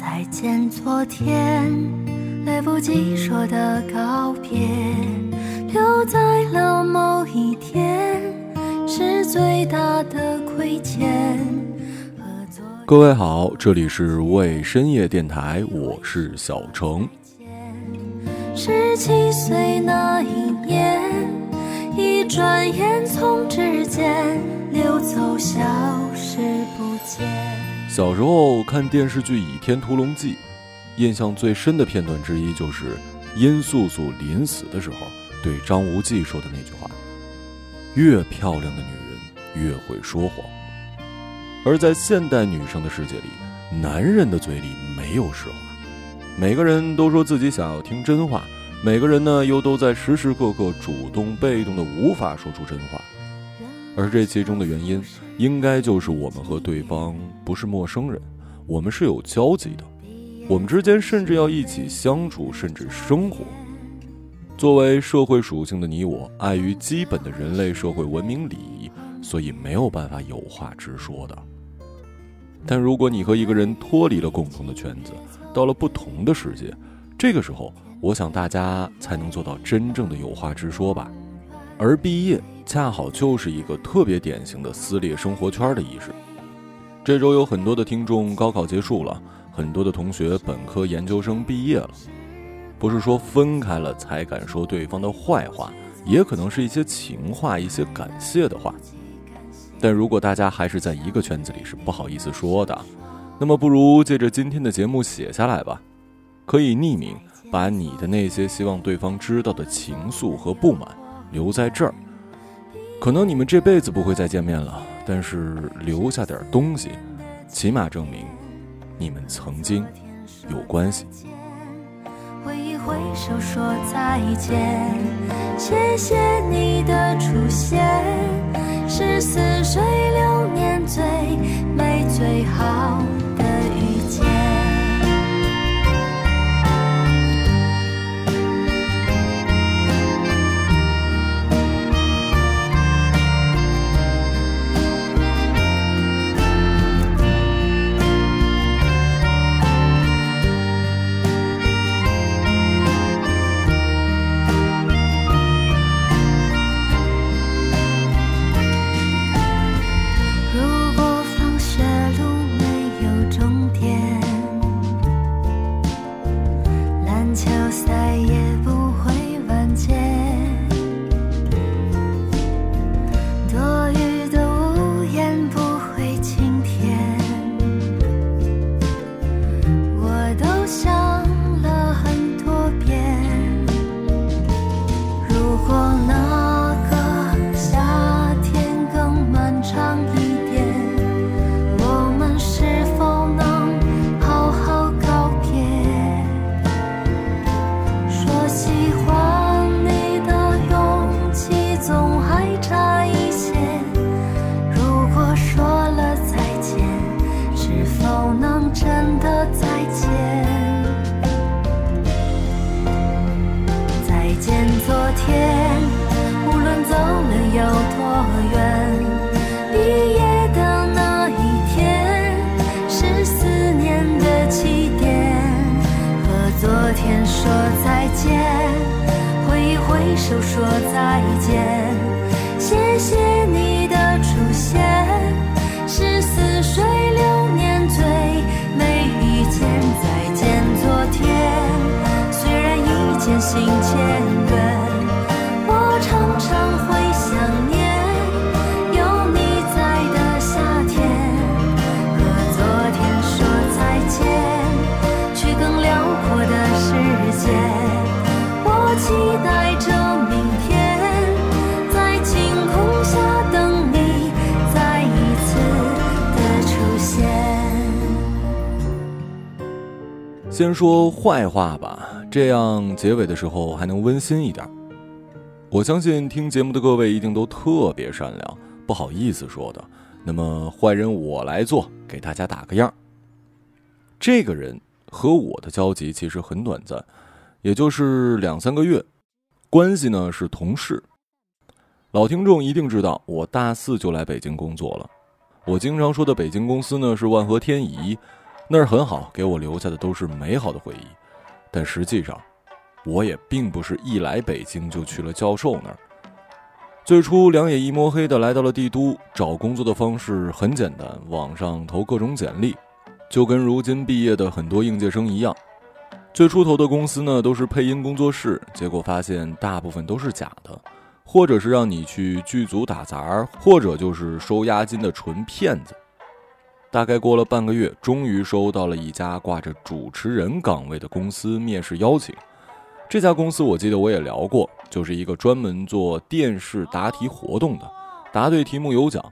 再见昨天，来不及说的告别，留在了某一天，是最大的亏欠。各位好，这里是为深夜电台，我是小程。十七岁那一年，一转眼从指尖溜走，消失不见。小时候看电视剧《倚天屠龙记》，印象最深的片段之一就是殷素素临死的时候对张无忌说的那句话：“越漂亮的女人越会说谎。”而在现代女生的世界里，男人的嘴里没有实话，每个人都说自己想要听真话，每个人呢又都在时时刻刻主动被动的无法说出真话。而这其中的原因，应该就是我们和对方不是陌生人，我们是有交集的，我们之间甚至要一起相处，甚至生活。作为社会属性的你我，碍于基本的人类社会文明礼仪，所以没有办法有话直说的。但如果你和一个人脱离了共同的圈子，到了不同的世界，这个时候，我想大家才能做到真正的有话直说吧。而毕业。恰好就是一个特别典型的撕裂生活圈的仪式。这周有很多的听众高考结束了，很多的同学本科、研究生毕业了。不是说分开了才敢说对方的坏话，也可能是一些情话、一些感谢的话。但如果大家还是在一个圈子里，是不好意思说的，那么不如借着今天的节目写下来吧，可以匿名把你的那些希望对方知道的情愫和不满留在这儿。可能你们这辈子不会再见面了，但是留下点东西，起码证明你们曾经有关系。挥一挥手说再见，谢谢你的出现，是似水流年最美最好。说再见，先说坏话吧，这样结尾的时候还能温馨一点。我相信听节目的各位一定都特别善良，不好意思说的。那么坏人我来做，给大家打个样。这个人和我的交集其实很短暂，也就是两三个月，关系呢是同事。老听众一定知道，我大四就来北京工作了。我经常说的北京公司呢是万和天宜。那儿很好，给我留下的都是美好的回忆。但实际上，我也并不是一来北京就去了教授那儿。最初两眼一摸黑的来到了帝都，找工作的方式很简单，网上投各种简历，就跟如今毕业的很多应届生一样。最初投的公司呢，都是配音工作室，结果发现大部分都是假的，或者是让你去剧组打杂，或者就是收押金的纯骗子。大概过了半个月，终于收到了一家挂着主持人岗位的公司面试邀请。这家公司我记得我也聊过，就是一个专门做电视答题活动的，答对题目有奖。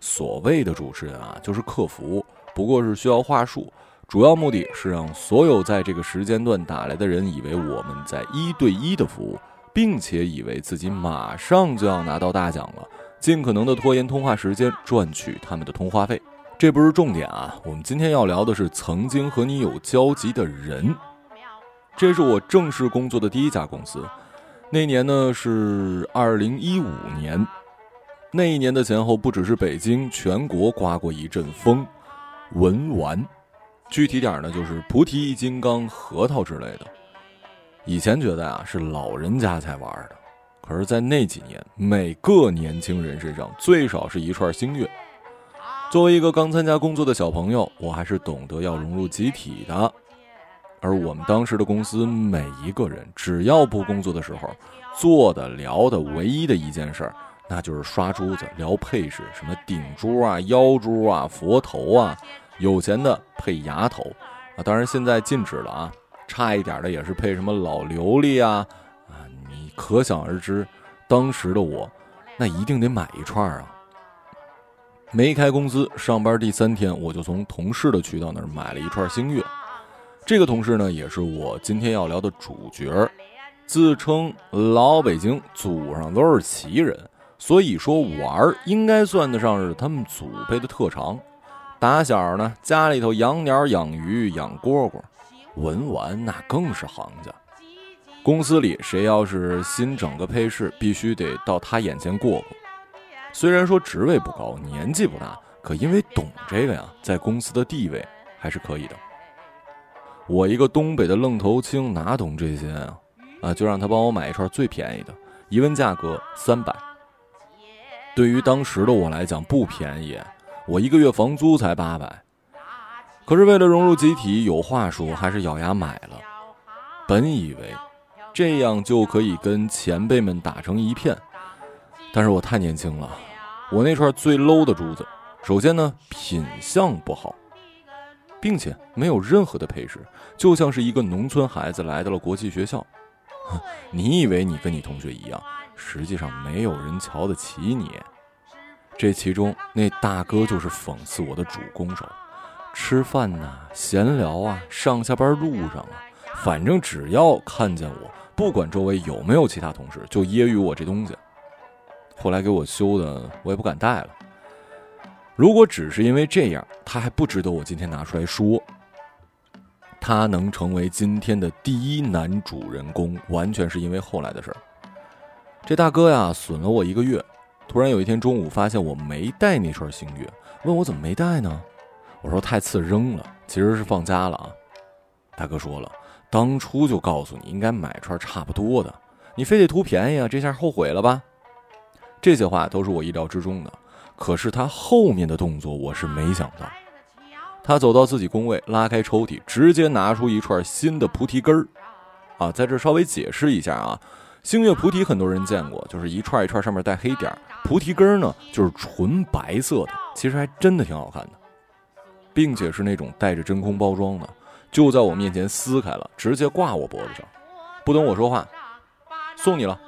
所谓的主持人啊，就是客服，不过是需要话术，主要目的是让所有在这个时间段打来的人以为我们在一对一的服务，并且以为自己马上就要拿到大奖了，尽可能的拖延通话时间，赚取他们的通话费。这不是重点啊，我们今天要聊的是曾经和你有交集的人。这是我正式工作的第一家公司，那年呢是二零一五年，那一年的前后不只是北京，全国刮过一阵风，文玩，具体点呢就是菩提、金刚、核桃之类的。以前觉得啊是老人家才玩的，可是，在那几年，每个年轻人身上最少是一串星月。作为一个刚参加工作的小朋友，我还是懂得要融入集体的。而我们当时的公司，每一个人只要不工作的时候，做的聊的唯一的一件事儿，那就是刷珠子聊配饰，什么顶珠啊、腰珠啊、佛头啊，有钱的配牙头啊，当然现在禁止了啊，差一点的也是配什么老琉璃啊啊，你可想而知，当时的我，那一定得买一串啊。没开工资，上班第三天，我就从同事的渠道那儿买了一串星月。这个同事呢，也是我今天要聊的主角，自称老北京，祖上都是奇人，所以说玩儿应该算得上是他们祖辈的特长。打小呢，家里头养鸟、养鱼、养蝈蝈，文玩那更是行家。公司里谁要是新整个配饰，必须得到他眼前过过。虽然说职位不高，年纪不大，可因为懂这个呀，在公司的地位还是可以的。我一个东北的愣头青，哪懂这些啊？啊，就让他帮我买一串最便宜的，一问价格三百。对于当时的我来讲不便宜，我一个月房租才八百。可是为了融入集体，有话说，还是咬牙买了。本以为这样就可以跟前辈们打成一片，但是我太年轻了，我那串最 low 的珠子，首先呢品相不好。并且没有任何的配饰，就像是一个农村孩子来到了国际学校。你以为你跟你同学一样，实际上没有人瞧得起你。这其中那大哥就是讽刺我的主攻手，吃饭呐、闲聊啊、上下班路上啊，反正只要看见我，不管周围有没有其他同事，就揶揄我这东西。后来给我修的，我也不敢戴了。如果只是因为这样，他还不值得我今天拿出来说。他能成为今天的第一男主人公，完全是因为后来的事儿。这大哥呀，损了我一个月。突然有一天中午，发现我没带那串星月，问我怎么没带呢？我说太次扔了，其实是放家了啊。大哥说了，当初就告诉你应该买串差不多的，你非得图便宜啊，这下后悔了吧？这些话都是我意料之中的。可是他后面的动作我是没想到，他走到自己工位，拉开抽屉，直接拿出一串新的菩提根儿，啊，在这稍微解释一下啊，星月菩提很多人见过，就是一串一串上面带黑点儿，菩提根儿呢就是纯白色的，其实还真的挺好看的，并且是那种带着真空包装的，就在我面前撕开了，直接挂我脖子上，不等我说话，送你了。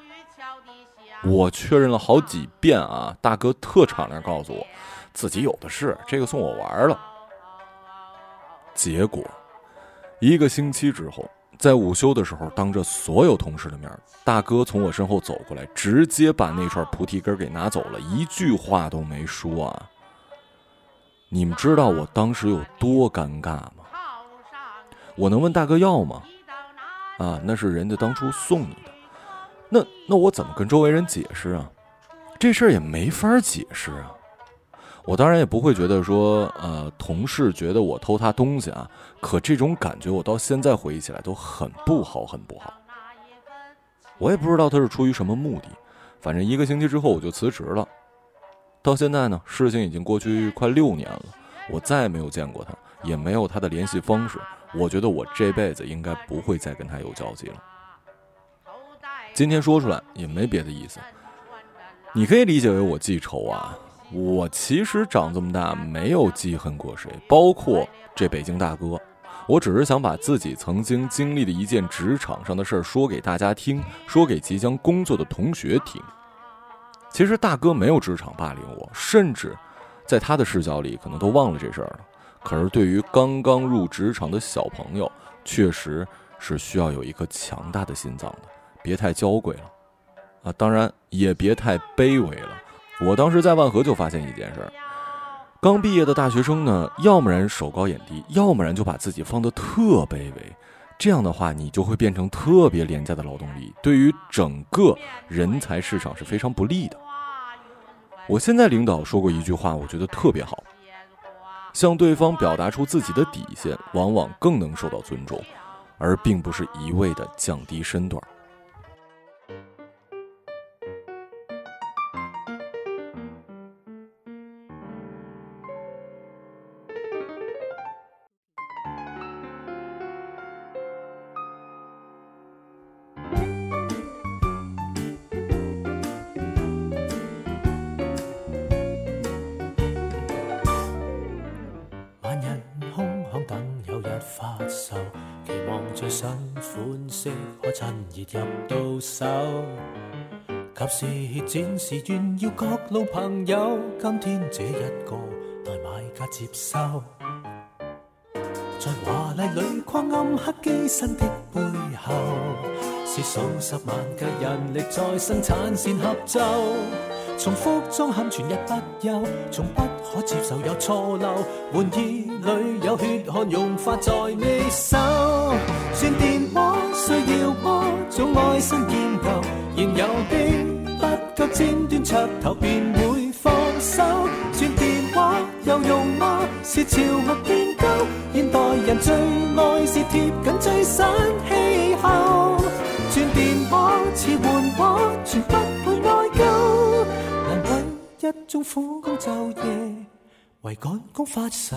我确认了好几遍啊，大哥特敞亮告诉我，自己有的是，这个送我玩了。结果，一个星期之后，在午休的时候，当着所有同事的面，大哥从我身后走过来，直接把那串菩提根给拿走了，一句话都没说啊。你们知道我当时有多尴尬吗？我能问大哥要吗？啊，那是人家当初送你的。那那我怎么跟周围人解释啊？这事儿也没法解释啊！我当然也不会觉得说，呃，同事觉得我偷他东西啊。可这种感觉，我到现在回忆起来都很不好，很不好。我也不知道他是出于什么目的，反正一个星期之后我就辞职了。到现在呢，事情已经过去快六年了，我再也没有见过他，也没有他的联系方式。我觉得我这辈子应该不会再跟他有交集了。今天说出来也没别的意思，你可以理解为我记仇啊。我其实长这么大没有记恨过谁，包括这北京大哥。我只是想把自己曾经经历的一件职场上的事儿说给大家听，说给即将工作的同学听。其实大哥没有职场霸凌我，甚至在他的视角里可能都忘了这事儿了。可是对于刚刚入职场的小朋友，确实是需要有一颗强大的心脏的，别太娇贵了，啊，当然也别太卑微了。我当时在万和就发现一件事儿：刚毕业的大学生呢，要么然手高眼低，要么然就把自己放得特卑微。这样的话，你就会变成特别廉价的劳动力，对于整个人才市场是非常不利的。我现在领导说过一句话，我觉得特别好：向对方表达出自己的底线，往往更能受到尊重，而并不是一味的降低身段。可趁热入到手，及时展示，炫耀各路朋友。今天这一个待买家接收，在华丽里框暗黑机身的背后，是数十万计人力在生产线合奏。重复装嵌全日不休，从不可接受有错漏。玩意里有血汗融化在你手，算电需要么？总爱新建构，现有的不够尖端噱头便会放手。转电话有用吗？是潮物变高，现代人最爱是贴紧最新气候。转电话似换话，全不会爱旧。一种苦工昼夜为赶工发愁，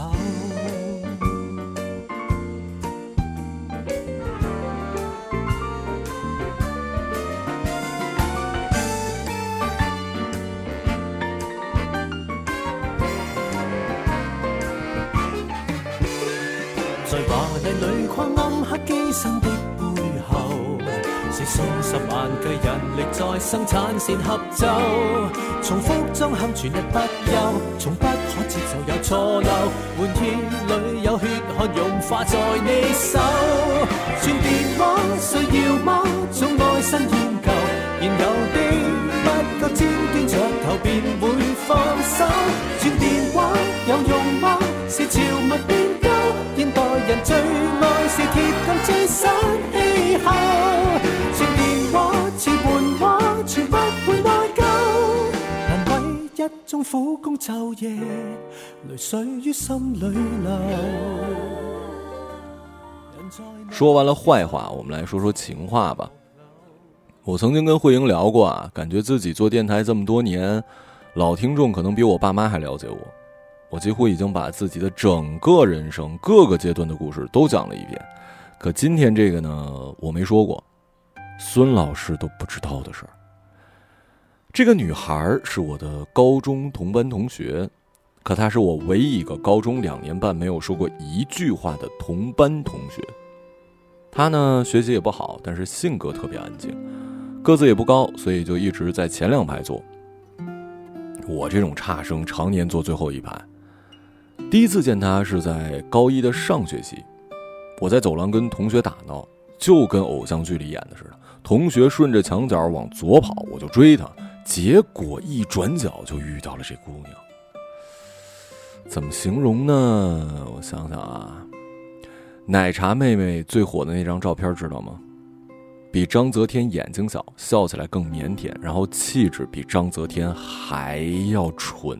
力在生产线合奏。重复装嵌全日不休，从不可接受有错漏。玩意里有血汗融化在你手，算电话需要吗？总爱新厌旧，现有的不够尖端噱头便会放手。转电话有用吗？是潮物变高，现代人最爱是贴近最新苦工昼夜，泪水于心里流。说完了坏话，我们来说说情话吧。我曾经跟慧英聊过啊，感觉自己做电台这么多年，老听众可能比我爸妈还了解我。我几乎已经把自己的整个人生各个阶段的故事都讲了一遍。可今天这个呢，我没说过，孙老师都不知道的事儿。这个女孩是我的高中同班同学，可她是我唯一一个高中两年半没有说过一句话的同班同学。她呢学习也不好，但是性格特别安静，个子也不高，所以就一直在前两排坐。我这种差生常年坐最后一排。第一次见她是在高一的上学期，我在走廊跟同学打闹，就跟偶像剧里演的似的，同学顺着墙角往左跑，我就追他。结果一转角就遇到了这姑娘，怎么形容呢？我想想啊，奶茶妹妹最火的那张照片知道吗？比章泽天眼睛小，笑起来更腼腆，然后气质比章泽天还要纯。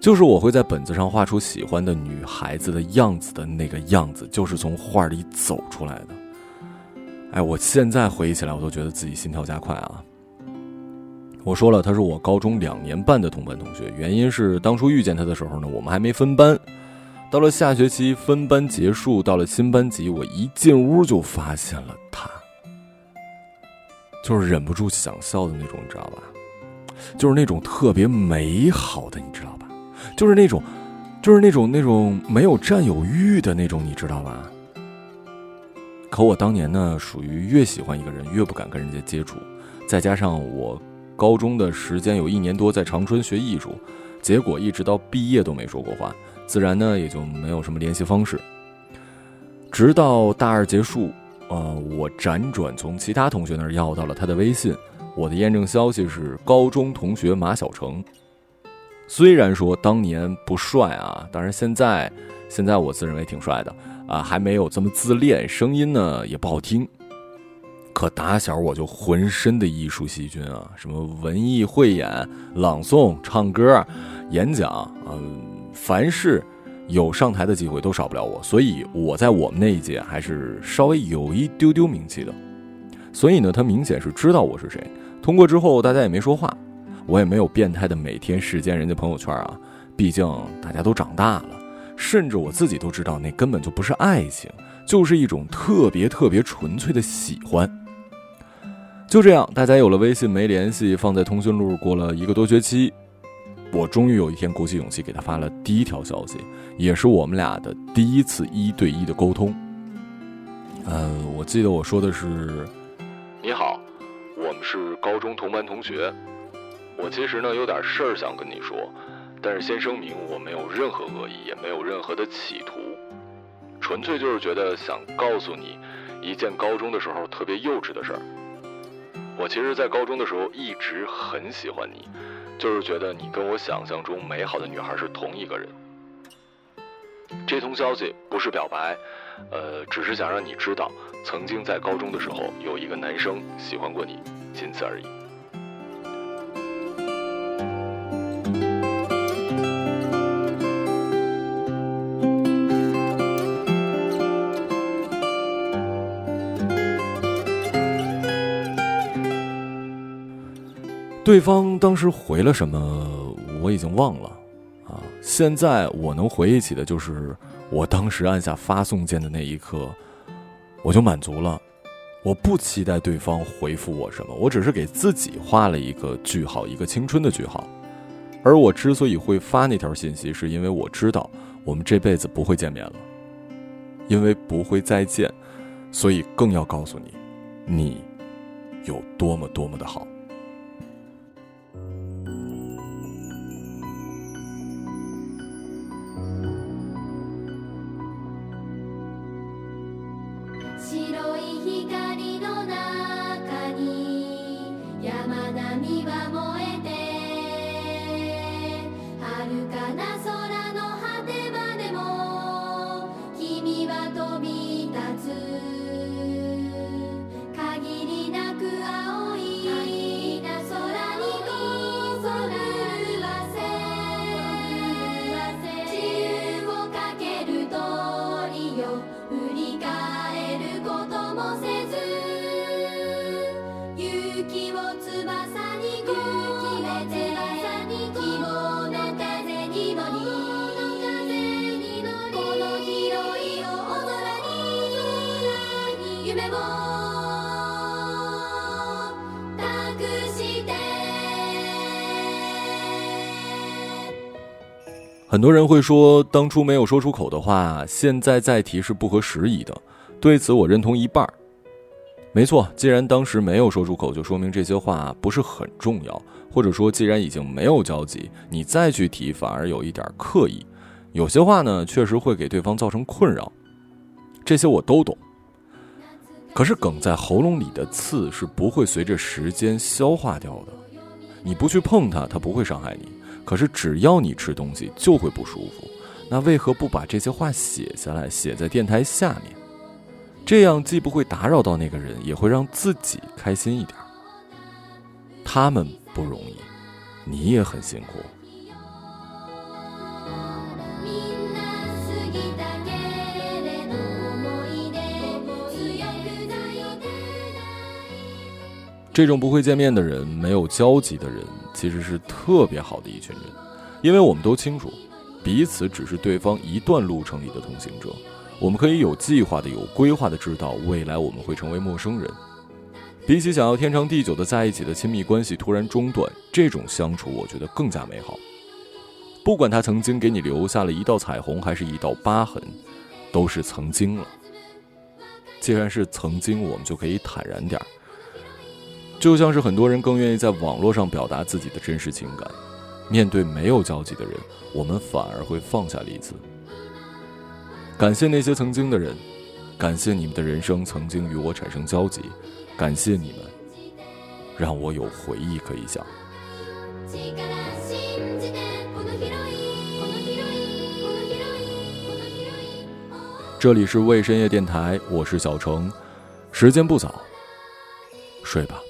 就是我会在本子上画出喜欢的女孩子的样子的那个样子，就是从画里走出来的。哎，我现在回忆起来，我都觉得自己心跳加快啊。我说了，他是我高中两年半的同班同学，原因是当初遇见他的时候呢，我们还没分班。到了下学期分班结束，到了新班级，我一进屋就发现了他，就是忍不住想笑的那种，你知道吧？就是那种特别美好的，你知道吧？就是那种，就是那种那种没有占有欲的那种，你知道吧？可我当年呢，属于越喜欢一个人越不敢跟人家接触，再加上我高中的时间有一年多在长春学艺术，结果一直到毕业都没说过话，自然呢也就没有什么联系方式。直到大二结束，呃，我辗转从其他同学那儿要到了他的微信。我的验证消息是高中同学马小成。虽然说当年不帅啊，当然现在，现在我自认为挺帅的啊，还没有这么自恋，声音呢也不好听。可打小我就浑身的艺术细菌啊，什么文艺汇演、朗诵、唱歌、演讲，嗯，凡是有上台的机会都少不了我，所以我在我们那一届还是稍微有一丢丢名气的。所以呢，他明显是知道我是谁。通过之后，大家也没说话，我也没有变态的每天视奸人家朋友圈啊。毕竟大家都长大了，甚至我自己都知道，那根本就不是爱情，就是一种特别特别纯粹的喜欢。就这样，大家有了微信没联系，放在通讯录。过了一个多学期，我终于有一天鼓起勇气给他发了第一条消息，也是我们俩的第一次一对一的沟通。呃，我记得我说的是：“你好。”我们是高中同班同学，我其实呢有点事儿想跟你说，但是先声明我没有任何恶意，也没有任何的企图，纯粹就是觉得想告诉你一件高中的时候特别幼稚的事儿。我其实，在高中的时候一直很喜欢你，就是觉得你跟我想象中美好的女孩是同一个人。这通消息不是表白，呃，只是想让你知道。曾经在高中的时候，有一个男生喜欢过你，仅此而已。对方当时回了什么，我已经忘了啊。现在我能回忆起的就是我当时按下发送键的那一刻。我就满足了，我不期待对方回复我什么，我只是给自己画了一个句号，一个青春的句号。而我之所以会发那条信息，是因为我知道我们这辈子不会见面了，因为不会再见，所以更要告诉你，你有多么多么的好。很多人会说，当初没有说出口的话，现在再提是不合时宜的。对此，我认同一半。没错，既然当时没有说出口，就说明这些话不是很重要，或者说，既然已经没有交集，你再去提反而有一点刻意。有些话呢，确实会给对方造成困扰，这些我都懂。可是梗在喉咙里的刺是不会随着时间消化掉的，你不去碰它，它不会伤害你。可是只要你吃东西就会不舒服，那为何不把这些话写下来，写在电台下面？这样既不会打扰到那个人也会让自己开心一点儿。他们不容易你也很辛苦。这种不会见面的人没有交集的人其实是特别好的一群人因为我们都清楚彼此只是对方一段路程里的同行者我们可以有计划的、有规划的知道未来我们会成为陌生人。比起想要天长地久的在一起的亲密关系突然中断，这种相处我觉得更加美好。不管他曾经给你留下了一道彩虹，还是一道疤痕，都是曾经了。既然是曾经，我们就可以坦然点儿。就像是很多人更愿意在网络上表达自己的真实情感，面对没有交集的人，我们反而会放下彼此。感谢那些曾经的人，感谢你们的人生曾经与我产生交集，感谢你们，让我有回忆可以想。这里是未深夜电台，我是小程，时间不早，睡吧。